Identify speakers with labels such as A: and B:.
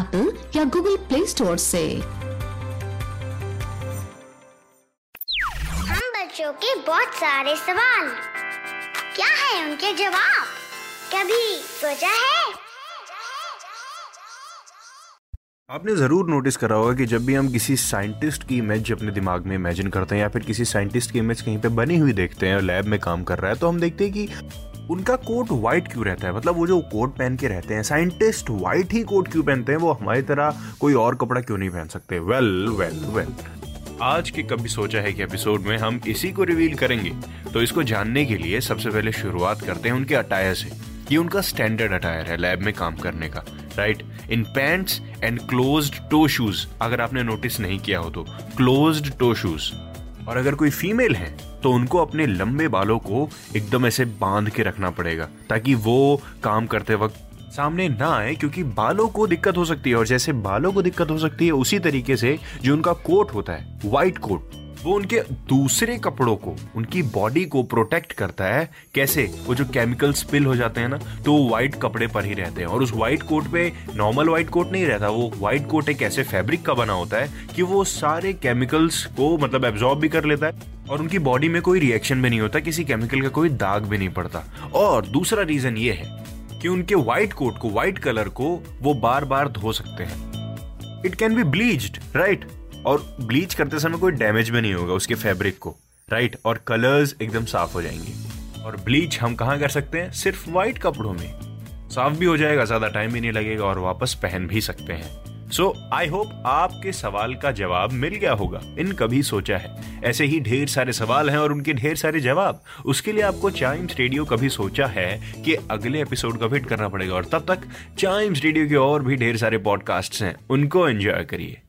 A: Apple या Google Play Store से।
B: हम बच्चों के बहुत सारे सवाल। क्या है उनके जवाब? कभी सोचा है?
C: आपने ज़रूर नोटिस करा होगा कि जब भी हम किसी साइंटिस्ट की इमेज अपने दिमाग में इमेजिन करते हैं या फिर किसी साइंटिस्ट की इमेज कहीं पे बनी हुई देखते हैं और लैब में काम कर रहा है तो हम देखते हैं कि उनका कोट व्हाइट क्यों रहता है? मतलब वो जो कोट पहन के रहते हैं साइंटिस्ट व्हाइट ही कोट क्यों पहनते हैं? वो हमारी तरह कोई और कपड़ा क्यों नहीं पहन सकते? वेल वेल वेल आज के कभी सोचा है कि एपिसोड में हम इसी को रिवील करेंगे। तो इसको जानने के लिए सबसे पहले शुरुआत करते हैं उनके अटायर से। ये उनका स्टैंडर्ड अटायर है लैब में काम करने का right in pants and closed toe shoes अगर आपने नोटिस नहीं किया हो तो। क्लोज्ड टो शूज़ और अगर कोई फीमेल है तो उनको अपने लंबे बालों को एकदम ऐसे बाँध के रखना पड़ेगा, ताकि वो काम करते वक्त सामने ना आए, क्योंकि बालों को दिक्कत हो सकती है। और जैसे बालों को दिक्कत हो सकती है, उसी तरीके से जो उनका कोट होता है व्हाइट कोट वो उनके दूसरे कपड़ों को, उनकी बॉडी को प्रोटेक्ट करता है। कैसे? वो जो केमिकल स्पिल हो जाते हैं ना तो वो व्हाइट कपड़े पर ही रहते हैं। और उस व्हाइट कोट पे नॉर्मल व्हाइट कोट नहीं रहता, वो व्हाइट कोट एक ऐसे फैब्रिक का बना होता है कि वो सारे केमिकल्स को मतलब एब्जॉर्ब भी कर लेता है और उनकी बॉडी में कोई रिएक्शन भी नहीं होता, किसी केमिकल का कोई दाग भी नहीं पड़ता। और दूसरा रीजन ये है कि उनके व्हाइट कोट को व्हाइट कलर को वो बार बार धो सकते हैं। It can be bleached right और ब्लीच करते समय कोई डैमेज भी नहीं होगा उसके फैब्रिक को राइट और कलर्स एकदम साफ़ हो जाएँगे। और ब्लीच हम कहाँ कर सकते हैं? सिर्फ़ व्हाइट कपड़ों में। साफ़ भी हो जाएगा, ज़्यादा टाइम भी नहीं लगेगा और वापस पहन भी सकते हैं। सो आई होप आपके सवाल का जवाब मिल गया होगा। इन कभी सोचा है। ऐसे ही ढेर सारे सवाल हैं और उनके ढेर सारे जवाब। उसके लिए आपको चाइम्स रेडियो कभी सोचा है कि अगले एपिसोड का वेट करना पड़ेगा और तब तक चाइम्स रेडियो के और भी ढेर सारे पॉडकास्ट हैं। उनको एंजॉय करिए।